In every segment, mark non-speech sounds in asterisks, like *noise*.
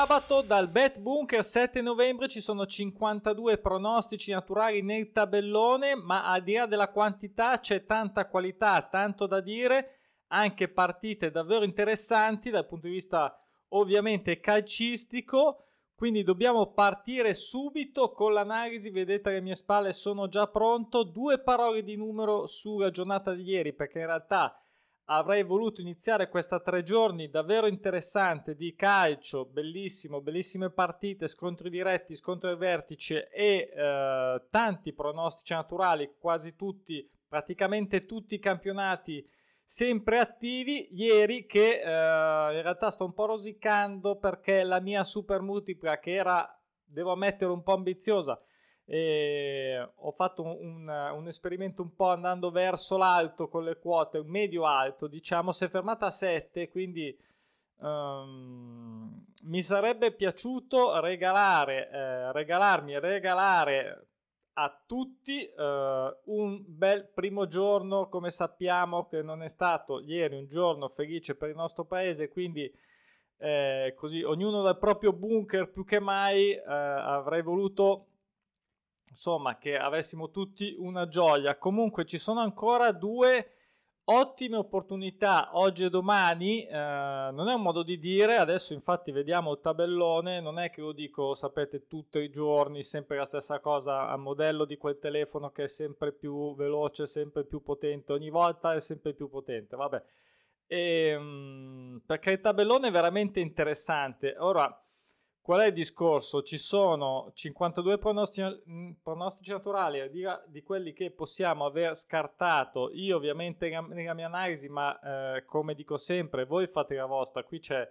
Sabato dal Bet Bunker 7 novembre ci sono 52 pronostici naturali nel tabellone, ma al di là della quantità c'è tanta qualità, tanto da dire, anche partite davvero interessanti dal punto di vista ovviamente calcistico. Quindi dobbiamo partire subito con l'analisi. Vedete alle mie spalle sono già pronto. Due parole di numero sulla giornata di ieri, perché in realtà avrei voluto iniziare questa tre giorni davvero interessante di calcio, bellissimo, bellissime partite, scontri diretti, scontri al vertice e eh, tanti pronostici naturali, quasi tutti, praticamente tutti i campionati sempre attivi. Ieri che eh, in realtà sto un po' rosicando perché la mia super multipla che era, devo ammettere, un po' ambiziosa, e ho fatto un, un, esperimento un po' andando verso l'alto con le quote, un medio alto, diciamo, si è fermata a 7, quindi um, mi sarebbe piaciuto regalare, eh, regalarmi, regalare a tutti eh, un bel primo giorno, come sappiamo che non è stato ieri un giorno felice per il nostro paese, quindi eh, così ognuno dal proprio bunker più che mai eh, avrei voluto insomma, che avessimo tutti una gioia. Comunque ci sono ancora due ottime opportunità oggi e domani. Eh, non è un modo di dire, adesso infatti vediamo il tabellone, non è che lo dico, sapete, tutti i giorni, sempre la stessa cosa a modello di quel telefono che è sempre più veloce, sempre più potente, ogni volta è sempre più potente, vabbè. E, ehm, perché il tabellone è veramente interessante. Ora, Qual è il discorso? Ci sono 52 pronostici, mm, pronostici naturali di, di, quelli che possiamo aver scartato. Io ovviamente nella mia analisi, ma eh, come dico sempre, voi fate la vostra. Qui c'è,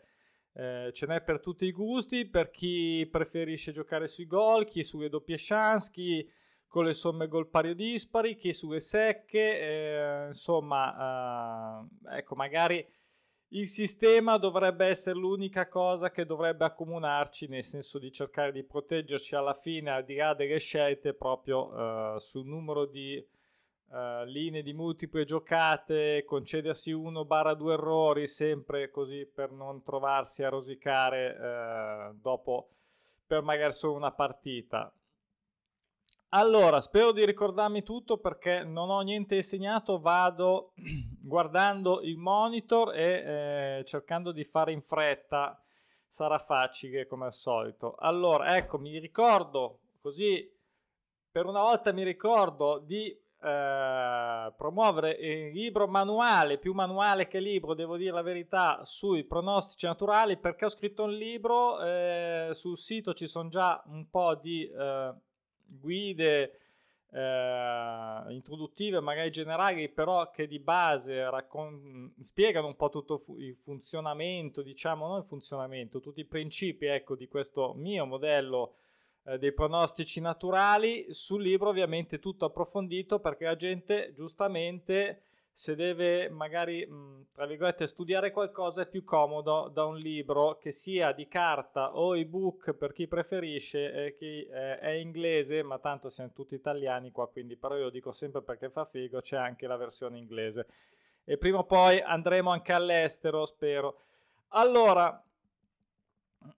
eh, ce n'è per tutti i gusti, per chi preferisce giocare sui gol, chi sulle doppie chance, chi con le somme gol pari o dispari, chi sulle secche. Eh, insomma, eh, ecco, magari il sistema dovrebbe essere l'unica cosa che dovrebbe accomunarci, nel senso di cercare di proteggerci alla fine, al di là delle scelte, proprio uh, sul numero di uh, linee di multiple giocate, concedersi uno barra due errori, sempre così per non trovarsi a rosicare uh, dopo per magari solo una partita. Allora, spero di ricordarmi tutto perché non ho niente insegnato, vado *clears throat* guardando il monitor e eh, cercando di fare in fretta, sarà facile come al solito. Allora, ecco, mi ricordo, così per una volta mi ricordo di eh, promuovere il libro manuale, più manuale che libro, devo dire la verità, sui pronostici naturali perché ho scritto un libro, eh, sul sito ci sono già un po' di eh, guide eh, introduttive, magari generali, però che di base raccon- spiegano un po' tutto fu- il funzionamento, diciamo, non il funzionamento, tutti i principi, ecco, di questo mio modello eh, dei pronostici naturali. Sul libro ovviamente tutto approfondito perché la gente giustamente se deve magari, tra virgolette, studiare qualcosa è più comodo da un libro che sia di carta o ebook per chi preferisce e chi è inglese, ma tanto siamo tutti italiani qua, quindi però io dico sempre perché fa figo, c'è anche la versione inglese. E prima o poi andremo anche all'estero, spero. Allora,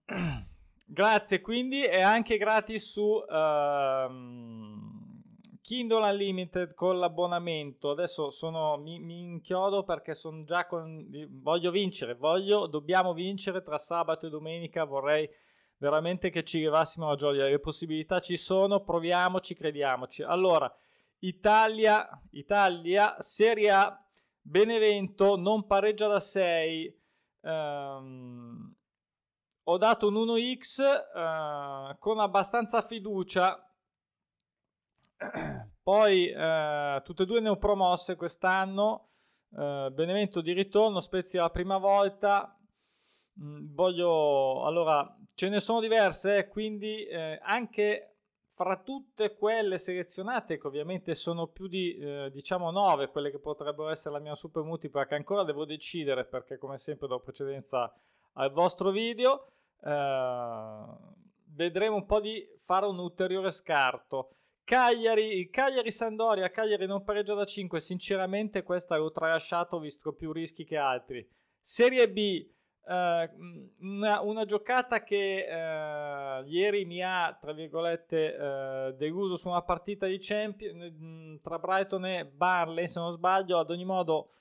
*clears throat* grazie, quindi è anche gratis su... Uh, Kindle Unlimited con l'abbonamento. Adesso sono, mi, mi inchiodo perché sono già con. Voglio vincere, voglio, dobbiamo vincere tra sabato e domenica. Vorrei veramente che ci levassimo la gioia. Le possibilità ci sono, proviamoci, crediamoci. Allora, Italia, Italia, Serie A, Benevento non pareggia da 6. Um, ehm, ho dato un 1x uh, eh, con abbastanza fiducia *clears throat* poi eh, tutte e due ne ho promosse quest'anno. Eh, Benevento di ritorno, Spezia la prima volta. Mm, voglio allora ce ne sono diverse, eh, quindi eh, anche fra tutte quelle selezionate, che ovviamente sono più di eh, diciamo 9, quelle che potrebbero essere la mia super multipla, che ancora devo decidere perché, come sempre, do precedenza al vostro video. Eh, vedremo un po' di fare un ulteriore scarto. Cagliari, Cagliari Sandoria, Cagliari non pareggia da 5, sinceramente questa l'ho tralasciato visto più rischi che altri. Serie B, Uh, una, una, giocata che uh, ieri mi ha, tra virgolette, uh, deluso su una partita di Champions tra Brighton e Barley, se non sbaglio, ad ogni modo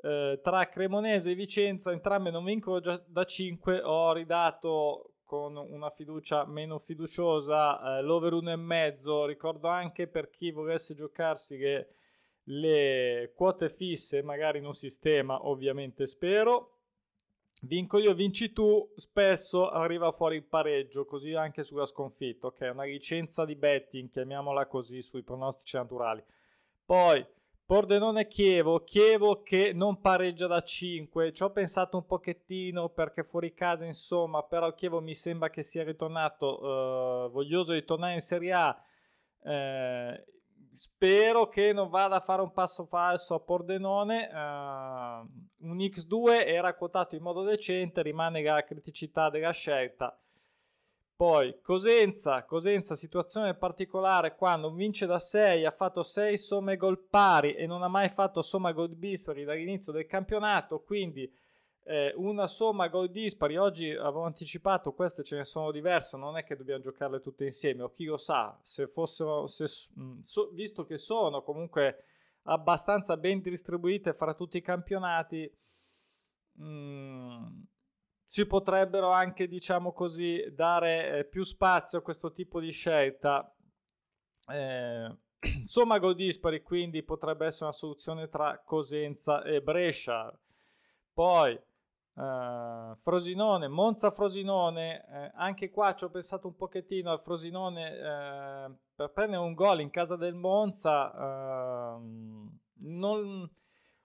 tra Cremonese e Vicenza, entrambe non vincono da 5, ho ridato con una fiducia meno fiduciosa l'over 1,5, ricordo anche per chi volesse giocarsi che le quote fisse magari in un sistema, ovviamente spero vinco io, vinci tu, spesso arriva fuori il pareggio, così anche sulla sconfitta, ok? Una licenza di betting, chiamiamola così, sui pronostici naturali. Poi, Pordenone Chievo, Chievo che non pareggia da 5, ci ho pensato un pochettino perché fuori casa insomma, però Chievo mi sembra che sia ritornato uh, voglioso di tornare in Serie A. Eh, spero che non vada a fare un passo falso a Pordenone. Uh, un X2 era quotato in modo decente, rimane la criticità della scelta. Poi Cosenza, Cosenza, situazione particolare qua, non vince da 6, ha fatto 6 somme gol pari e non ha mai fatto somma gol bistri dall'inizio del campionato, quindi eh, una somma gol dispari. Oggi avevo anticipato, queste ce ne sono diverse, non è che dobbiamo giocarle tutte insieme, o chi lo sa, se fossero, se, mm, so, visto che sono comunque abbastanza ben distribuite fra tutti i campionati, mh, mm, si potrebbero anche, diciamo così, dare eh, più spazio a questo tipo di scelta. Eh, *clears throat* somma gol dispari, quindi potrebbe essere una soluzione tra Cosenza e Brescia. Poi Uh, Frosinone, Monza Frosinone, eh, anche qua ci ho pensato un pochettino al Frosinone eh, per prendere un gol in casa del Monza. Uh, non,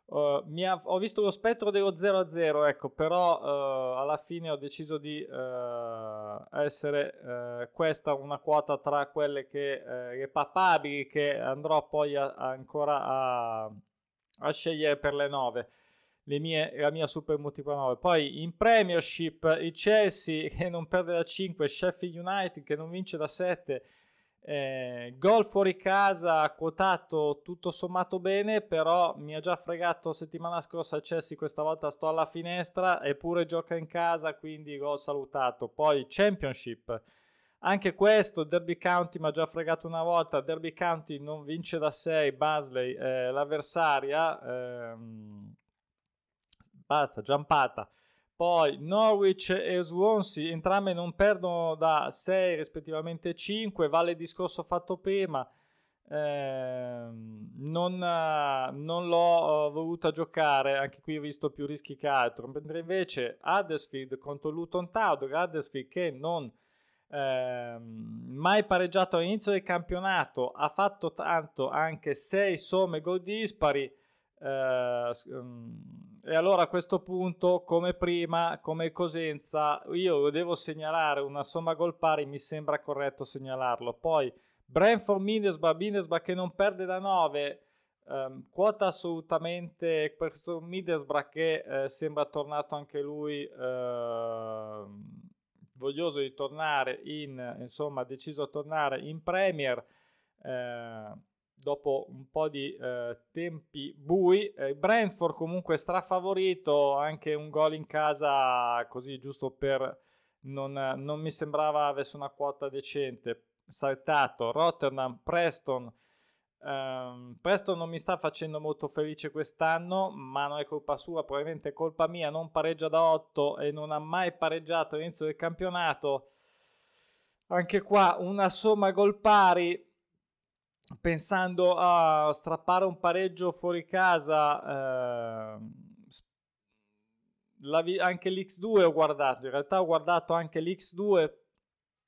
uh, ha, ho visto lo spettro dello 0-0, ecco, però alla fine ho deciso di essere questa una quota tra quelle che le papabili che andrò poi a, a ancora a, a scegliere per le 9 mie, la mia super multipla 9. Poi in Premiership il Chelsea *laughs* che non perde da 5, Sheffield United che non vince da 7. Eh, gol fuori casa quotato tutto sommato bene, però mi ha già fregato settimana scorsa il Chelsea, questa volta sto alla finestra, eppure gioca in casa, quindi l'ho salutato. Poi Championship, anche questo, Derby County mi ha già fregato una volta, Derby County non vince da 6, Basley eh, l'avversaria. Ehm, basta, giampata. Poi Norwich e Swansea, entrambe non perdono da 6 rispettivamente 5, vale il discorso fatto prima. Eh, non, non, l'ho voluta giocare, anche qui ho visto più rischi che altro. Mentre invece Huddersfield contro Luton Town, Huddersfield che non eh, mai pareggiato all'inizio del campionato, ha fatto tanto anche 6 somme gol dispari eh, mm, e allora a questo punto, come prima, come Cosenza, io devo segnalare una somma gol pari, mi sembra corretto segnalarlo. Poi Brentford Middlesbrough, Middlesbrough che non perde da 9, ehm, quota assolutamente questo Middlesbrough che eh, sembra tornato anche lui eh, voglioso di tornare in, insomma, deciso a tornare in Premier. Eh, dopo un po' di eh, tempi bui. Eh, Brentford comunque strafavorito, anche un gol in casa così giusto per... Non, non mi sembrava avesse una quota decente. Saltato Rotterdam, Preston. Um, Preston non mi sta facendo molto felice quest'anno, ma non è colpa sua, probabilmente è colpa mia. Non pareggia da 8 e non ha mai pareggiato all'inizio del campionato. Anche qua una somma gol pari pensando a strappare un pareggio fuori casa, eh, anche l'X2 ho guardato, in realtà ho guardato anche l'X2,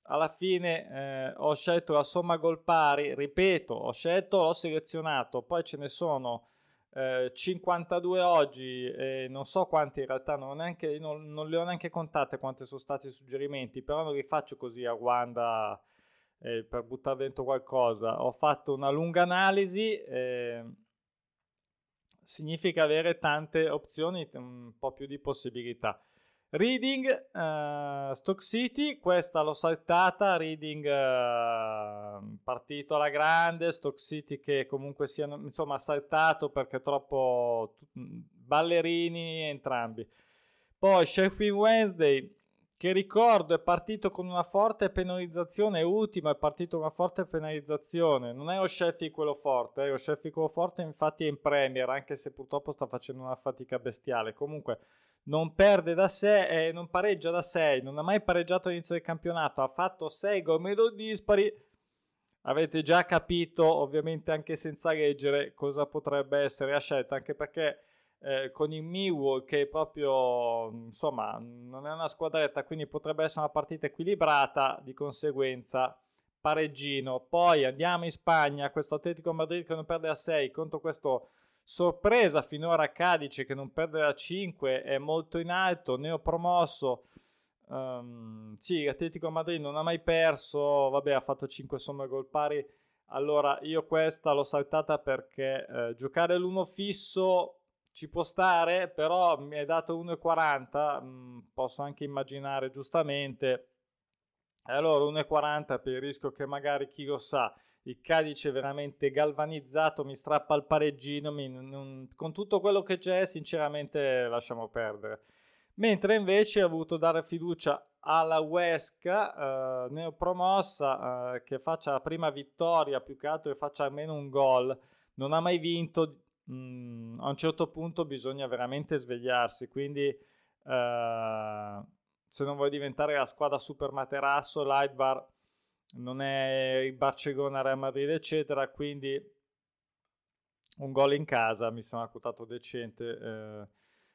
alla fine eh, ho scelto la somma gol pari, ripeto, ho scelto, l'ho selezionato, poi ce ne sono eh, 52 oggi e non so quanti in realtà, non, neanche, non, non le ho neanche contate quanti sono stati i suggerimenti, però non li faccio così a Wanda eh, per buttare dentro qualcosa. Ho fatto una lunga analisi, eh, significa avere tante opzioni, un po' più di possibilità. Reading, uh, Stock City, questa l'ho saltata, Reading uh, partito alla grande, Stock City che comunque sia insomma saltato perché troppo ballerini entrambi. Poi Sheffield Wednesday, che ricordo è partito con una forte penalizzazione, ultimo è partito con una forte penalizzazione, non è Sheffield quello forte, eh? Sheffield quello forte infatti è in Premier, anche se purtroppo sta facendo una fatica bestiale, comunque non perde da 6, eh, non pareggia da 6, non ha mai pareggiato all'inizio del campionato, ha fatto 6 gol medio dispari, avete già capito ovviamente anche senza leggere cosa potrebbe essere la scelta, anche perché eh, con il Millwall che proprio insomma non è una squadretta quindi potrebbe essere una partita equilibrata di conseguenza pareggino. Poi andiamo in Spagna questo Atletico Madrid che non perde a 6 contro questo sorpresa finora Cadice che non perde a 5 è molto in alto neopromosso. Um, sì Atletico Madrid non ha mai perso vabbè ha fatto 5 somme gol pari. Allora io questa l'ho saltata perché eh, giocare l'uno fisso ci può stare, però mi hai dato 1,40, mh, mm, posso anche immaginare giustamente. E allora 1,40 per il rischio che magari chi lo sa, il Cadice veramente galvanizzato mi strappa il pareggino, mi, non, con tutto quello che c'è sinceramente lasciamo perdere. Mentre invece ho voluto dare fiducia alla Huesca, eh, neopromossa, eh, che faccia la prima vittoria, più che altro che faccia almeno un gol. Non ha mai vinto, mh, mm, a un certo punto bisogna veramente svegliarsi, quindi uh, se non vuoi diventare la squadra super materasso, Lightbar non è il Barcellona, Real Madrid, eccetera, quindi un gol in casa mi sembra quotato decente. Uh,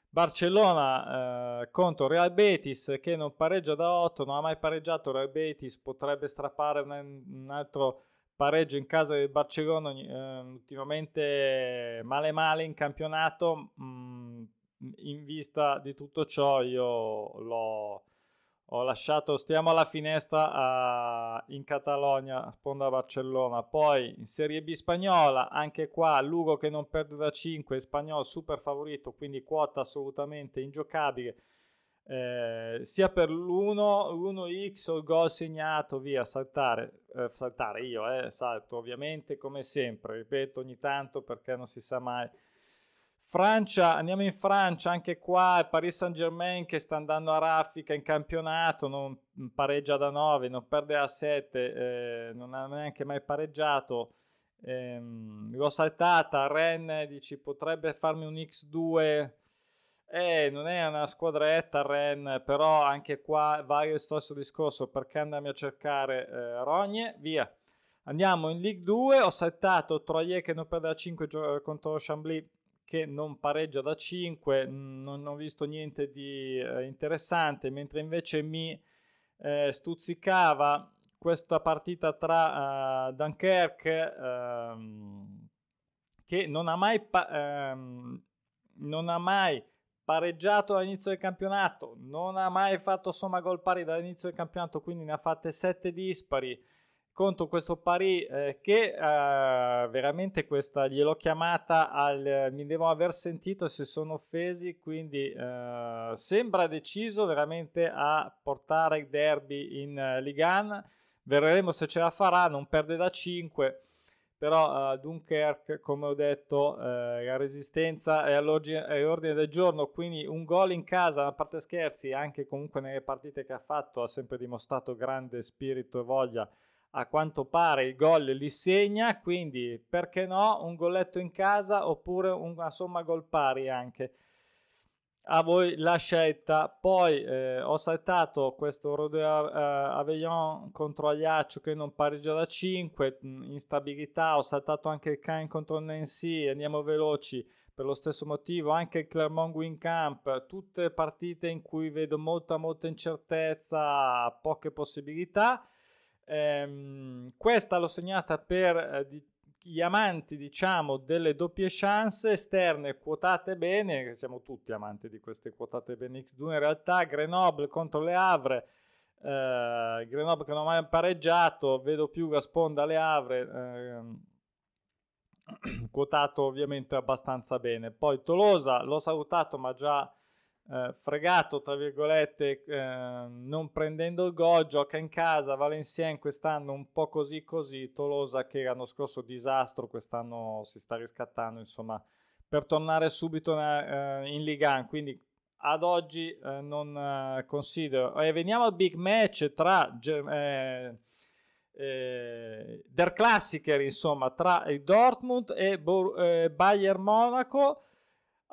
Barcellona uh, contro Real Betis che non pareggia da 8, non ha mai pareggiato. Real Betis potrebbe strappare un, un altro pareggio in casa del Barcellona eh, ultimamente male male in campionato mh, mm, in vista di tutto ciò io l'ho ho lasciato stiamo alla finestra a, in Catalogna sponda Barcellona. Poi in Serie B spagnola anche qua Lugo che non perde da 5 spagnolo super favorito quindi quota assolutamente ingiocabile eh, sia per l'1, l'1x o il gol segnato, via, saltare, eh, saltare io, eh, salto ovviamente come sempre, ripeto ogni tanto perché non si sa mai. Francia, andiamo in Francia, anche qua il Paris Saint Germain che sta andando a raffica in campionato, non pareggia da 9, non perde a 7, eh, non ha neanche mai pareggiato. Eh, l'ho saltata, Ren dici potrebbe farmi un X2 eh, non è una squadretta Ren, però anche qua vale il stesso discorso perché andiamo a cercare eh, Rogne, via. Andiamo in League 2, ho saltato Troyer che non perde da 5 gio- contro Chambly che non pareggia da 5, non ho visto niente di eh, interessante, mentre invece mi eh, stuzzicava questa partita tra uh, Dunkerque ehm, che non ha mai pa- ehm, non ha mai pareggiato all'inizio del campionato, non ha mai fatto somma gol pari dall'inizio del campionato, quindi ne ha fatte 7 dispari. Contro questo pari eh, che eh, veramente questa gliel'ho chiamata al, mi devo aver sentito se sono offesi quindi eh, sembra deciso veramente a portare il derby in uh, Ligan vedremo se ce la farà non perde da 5 però uh, Dunkerque, come ho detto, uh, la resistenza è all'ordine del giorno, quindi un gol in casa, a parte scherzi, anche comunque nelle partite che ha fatto ha sempre dimostrato grande spirito e voglia, a quanto pare i gol li segna, quindi perché no, un golletto in casa oppure una somma gol pari anche a voi la scelta. Poi eh, ho saltato questo Rodeo eh, Avellon contro Agliaccio che non pareggia da 5, instabilità. Ho saltato anche il Caen contro Nancy, andiamo veloci per lo stesso motivo. Anche il Clermont Wincamp, tutte partite in cui vedo molta, molta incertezza, poche possibilità. Ehm, questa l'ho segnata per eh, di, gli amanti, diciamo, delle doppie chance esterne quotate bene, siamo tutti amanti di queste quotate bene X2, in realtà Grenoble contro le Havre, eh, Grenoble che non ha mai pareggiato, vedo più la sponda Le Havre, eh, *clears throat* quotato ovviamente abbastanza bene. Poi Tolosa l'ho salutato ma già eh, fregato, tra virgolette, eh, non prendendo il gol, gioca in casa, Valencien quest'anno un po' così così, Tolosa che l'anno scorso disastro, quest'anno si sta riscattando, insomma, per tornare subito in, eh, in Liga, quindi ad oggi eh, non eh, considero. E veniamo al big match tra eh, Der Klassiker, insomma, tra il Dortmund e Bo- Bayern Monaco.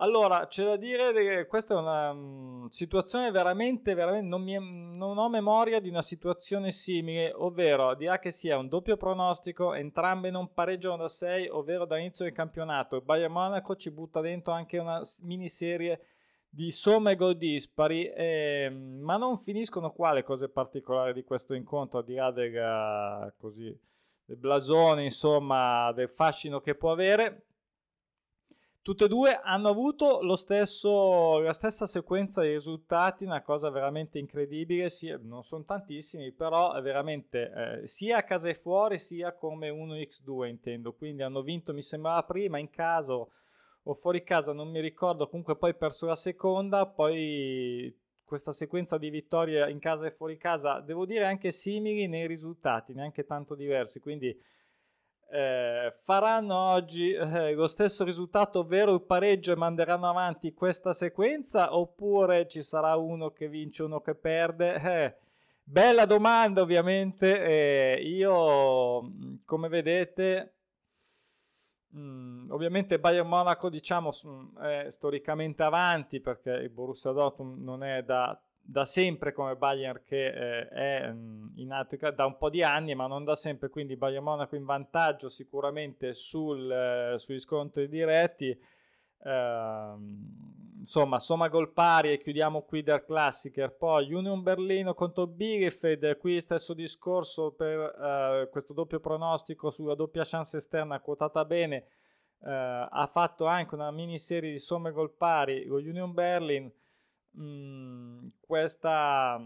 Allora, c'è da dire che questa è una um, situazione veramente, veramente non, mi, non, ho memoria di una situazione simile, ovvero di A che sia un doppio pronostico, entrambe non pareggiano da 6, ovvero dall'inizio del campionato. Il Bayern Monaco ci butta dentro anche una miniserie di somme gol dispari, eh, ma non finiscono qua le cose particolari di questo incontro, al di là del, così, del blasone, insomma, del fascino che può avere. Tutte e due hanno avuto stesso, la stessa sequenza di risultati, una cosa veramente incredibile, sia, non sono tantissimi, però veramente eh, sia a casa e fuori sia come 1x2 intendo, quindi hanno vinto mi sembrava prima in caso o fuori casa, non mi ricordo, comunque poi perso la seconda, poi questa sequenza di vittorie in casa e fuori casa, devo dire anche simili nei risultati, neanche tanto diversi, quindi eh, faranno oggi eh, lo stesso risultato, ovvero il pareggio e manderanno avanti questa sequenza oppure ci sarà uno che vince, uno che perde? Eh, bella domanda ovviamente, io come vedete Mm, ovviamente Bayern Monaco diciamo è storicamente avanti perché il Borussia Dortmund non è da, da sempre come Bayern che eh, è mm, in Africa da un po' di anni ma non da sempre quindi Bayern Monaco in vantaggio sicuramente sul, eh, sugli scontri diretti. Eh, insomma somma gol pari e chiudiamo qui der Klassiker. Poi Union Berlino contro Bielefeld qui stesso discorso per eh, questo doppio pronostico sulla doppia chance esterna quotata bene. Eh, ha fatto anche una miniserie di somme gol pari lo Union Berlin mh, mm, questa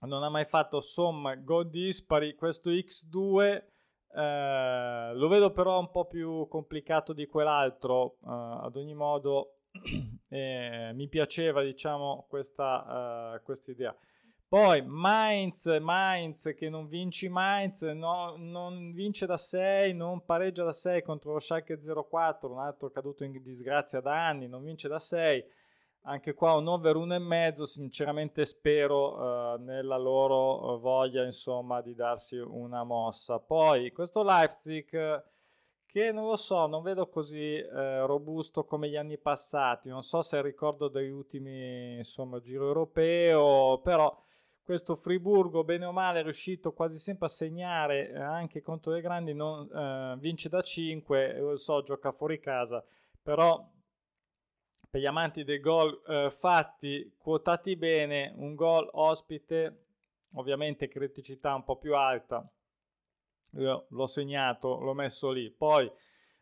non ha mai fatto somma gol dispari questo X2 eh, lo vedo però un po' più complicato di quell'altro. Uh, ad ogni modo, *clears throat* eh, mi piaceva, diciamo, questa uh, idea. Poi Mainz, Mainz che non vinci Mainz, no, non vince da 6, non pareggia da 6 contro lo Schalke 04, un altro caduto in disgrazia da anni, non vince da 6 anche qua un over 1,5 sinceramente spero uh, nella loro uh, voglia insomma di darsi una mossa. Poi questo Leipzig che non lo so non vedo così uh, robusto come gli anni passati. Non so se ricordo degli ultimi insomma giro europeo però questo Friburgo bene o male è riuscito quasi sempre a segnare eh, anche contro le grandi non, vince da 5 lo so gioca fuori casa però per gli amanti dei gol eh, fatti, quotati bene, un gol ospite, ovviamente criticità un po' più alta, io l'ho segnato, l'ho messo lì. Poi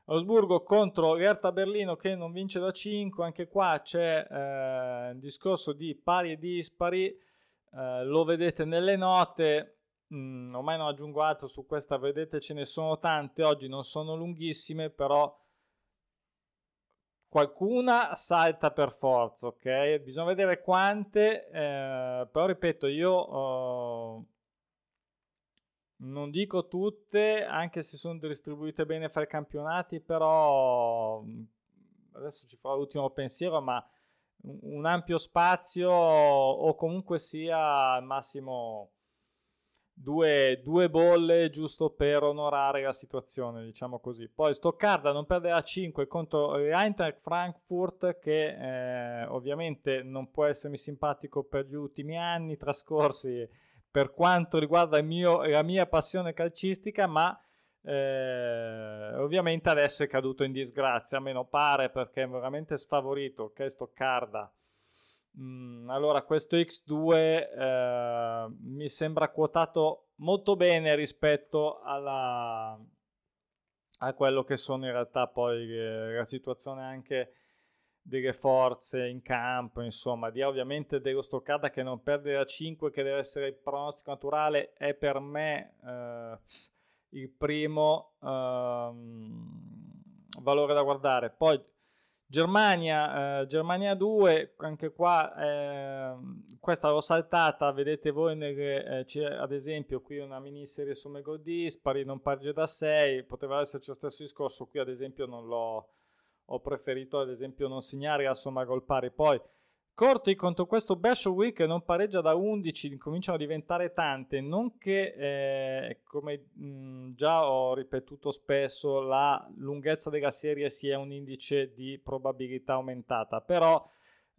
Augsburgo contro Hertha Berlino che non vince da 5, anche qua c'è eh, un discorso di pari e dispari, eh, lo vedete nelle note, mm, ormai non aggiungo altro su questa, vedete ce ne sono tante, oggi non sono lunghissime, però qualcuna salta per forza, ok? Bisogna vedere quante, eh, però ripeto, io uh, non dico tutte, anche se sono distribuite bene fra i campionati, però mm, adesso ci farò l'ultimo pensiero, ma un ampio spazio o comunque sia al massimo due, due, bolle giusto per onorare la situazione, diciamo così. Poi Stoccarda non perde a 5 contro Eintracht Frankfurt che eh, ovviamente non può essermi simpatico per gli ultimi anni trascorsi per quanto riguarda mio, la mia passione calcistica, ma eh, ovviamente adesso è caduto in disgrazia, a meno pare perché è veramente sfavorito, ok Stoccarda Mm, allora, questo X2 eh, mi sembra quotato molto bene rispetto alla, a quello che sono in realtà poi eh, la situazione anche delle forze in campo, insomma, di ovviamente dello Stoccata che non perde a 5, che deve essere il pronostico naturale, è per me eh, il primo ehm, valore da guardare. Poi Germania, eh, Germania 2, anche qua eh, questa l'ho saltata, vedete voi nelle, eh, c'è ad esempio qui una miniserie su Mego Dispari, non pareggia da 6, poteva esserci lo stesso discorso, qui ad esempio non l'ho, ho preferito ad esempio non segnare a somma gol pari, poi Corti contro questo Bashaway che non pareggia da 11 cominciano a diventare tante, non che eh, come mh, già ho ripetuto spesso la lunghezza della serie sia un indice di probabilità aumentata, però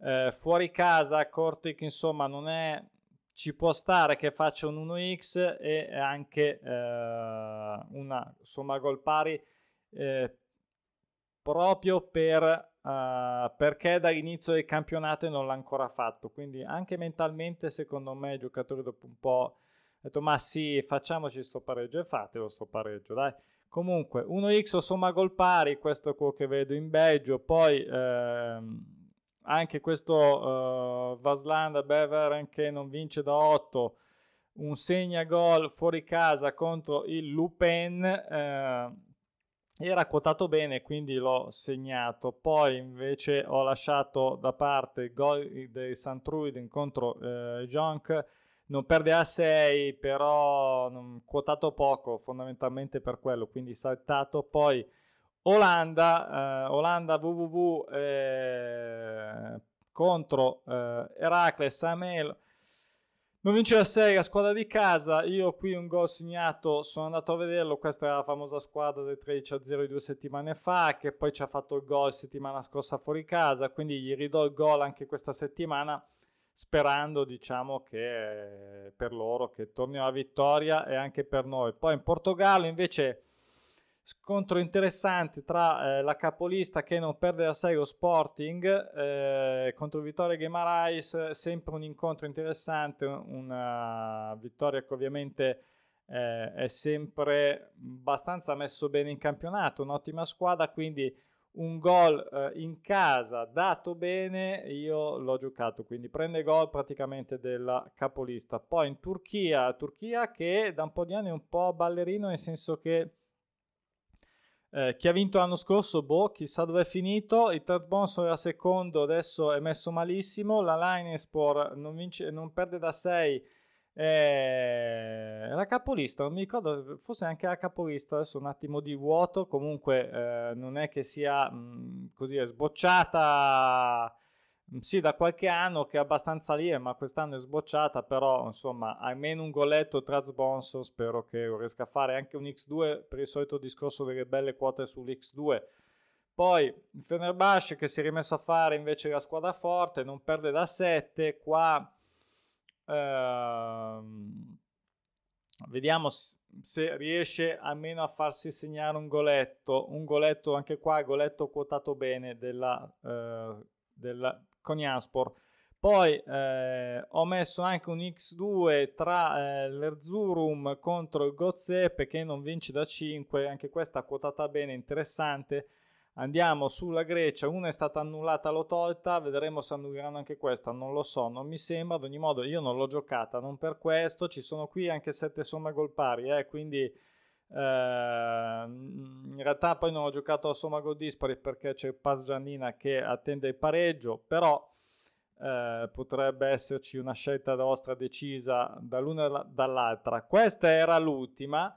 eh, fuori casa Cortic insomma non è ci può stare che faccia un 1x e anche eh, una somma gol pari eh, proprio per Uh, perché dall'inizio del campionato non l'ha ancora fatto. Quindi anche mentalmente, secondo me, i giocatori dopo un po' hanno detto: Ma sì, facciamoci sto pareggio e fatelo sto pareggio, dai. Comunque, 1x o somma gol pari, questo è quello che vedo in Belgio. Poi ehm, anche questo uh, Vaslanda Beveren che non vince da 8, un segna gol fuori casa contro il Lupin. Eh, era quotato bene, quindi l'ho segnato. Poi invece ho lasciato da parte il gol dei Santruiden contro eh, Jonk. Non perde a 6, però non, quotato poco, fondamentalmente per quello, quindi saltato. Poi Olanda, eh, Olanda www eh, contro eh, Heracles Amel non vince la serie, la squadra di casa. Io qui un gol segnato, sono andato a vederlo. Questa è la famosa squadra del 13 a 0 di due settimane fa, che poi ci ha fatto il gol settimana scorsa fuori casa. Quindi gli ridò il gol anche questa settimana, sperando, diciamo, che per loro che torni la vittoria e anche per noi. Poi in Portogallo invece Scontro interessante tra eh, la capolista che non perde la serie Sporting eh, contro Vittorio Guimarães, sempre un incontro interessante, una vittoria che ovviamente eh, è sempre abbastanza messo bene in campionato, un'ottima squadra, quindi un gol eh, in casa dato bene, io l'ho giocato, quindi prende gol praticamente della capolista. Poi in Turchia, Turchia che da un po' di anni è un po' ballerino nel senso che eh, chi ha vinto l'anno scorso, boh, chissà dove è finito. Il Third Bonson era secondo, adesso è messo malissimo. La Linespor non, vince, non perde da 6. Eh, la capolista, non mi ricordo, forse anche la capolista. Adesso un attimo di vuoto. Comunque, eh, non è che sia mh, mm, così sbocciata sì, da qualche anno che è abbastanza lì, ma quest'anno è sbocciata, però insomma almeno un goletto tra sponsor spero che riesca a fare. Anche un X2 per il solito discorso delle belle quote sull'X2. Poi Fenerbahce che si è rimesso a fare invece la squadra forte, non perde da 7, qua ehm, vediamo se riesce almeno a farsi segnare un goletto, un goletto anche qua, goletto quotato bene della, eh, della con Jaspor. Poi eh, ho messo anche un X2 tra eh, l'Erzurum contro il Gozeppe che non vince da 5, anche questa quotata bene, interessante. Andiamo sulla Grecia, una è stata annullata, l'ho tolta, vedremo se annulleranno anche questa, non lo so, non mi sembra, ad ogni modo io non l'ho giocata, non per questo, ci sono qui anche 7 somme gol pari, eh, quindi eh, in realtà poi non ho giocato a somma gol dispari perché c'è Paz Giannina che attende il pareggio, però eh, potrebbe esserci una scelta vostra decisa dall'una e dall'altra. Questa era l'ultima.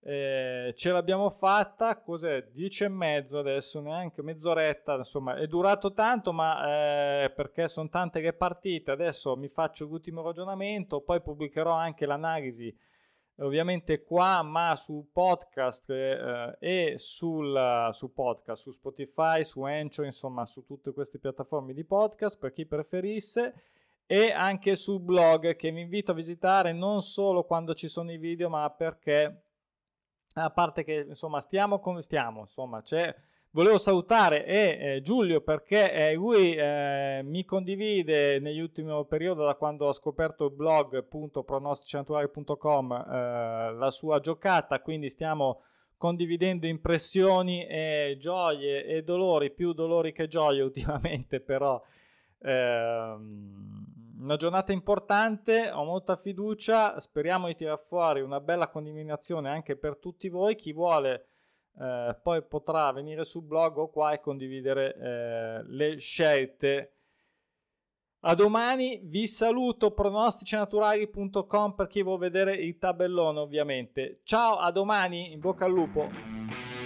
Eh, ce l'abbiamo fatta, cos'è? 10 e mezzo adesso, neanche mezz'oretta, insomma è durato tanto ma eh, perché sono tante le partite, adesso mi faccio l'ultimo ragionamento, poi pubblicherò anche l'analisi ovviamente qua, ma su podcast eh, e sul, su podcast, su Spotify, su Anchor, insomma su tutte queste piattaforme di podcast per chi preferisse. E anche sul blog che vi invito a visitare non solo quando ci sono i video ma perché a parte che insomma stiamo come stiamo insomma c'è Volevo salutare e, eh, Giulio perché eh, lui eh, mi condivide nell'ultimo periodo da quando ho scoperto il blog appunto pronosticinaturali.com eh, la sua giocata, quindi stiamo condividendo impressioni e gioie e dolori, più dolori che gioie ultimamente *laughs* però ehm, una giornata importante, ho molta fiducia, speriamo di tirare fuori una bella condivinazione anche per tutti voi, chi vuole eh, poi potrà venire sul blog o qua e condividere eh, le scelte. A domani vi saluto pronosticinaturali.com per chi vuole vedere il tabellone ovviamente. Ciao, a domani, in bocca al lupo.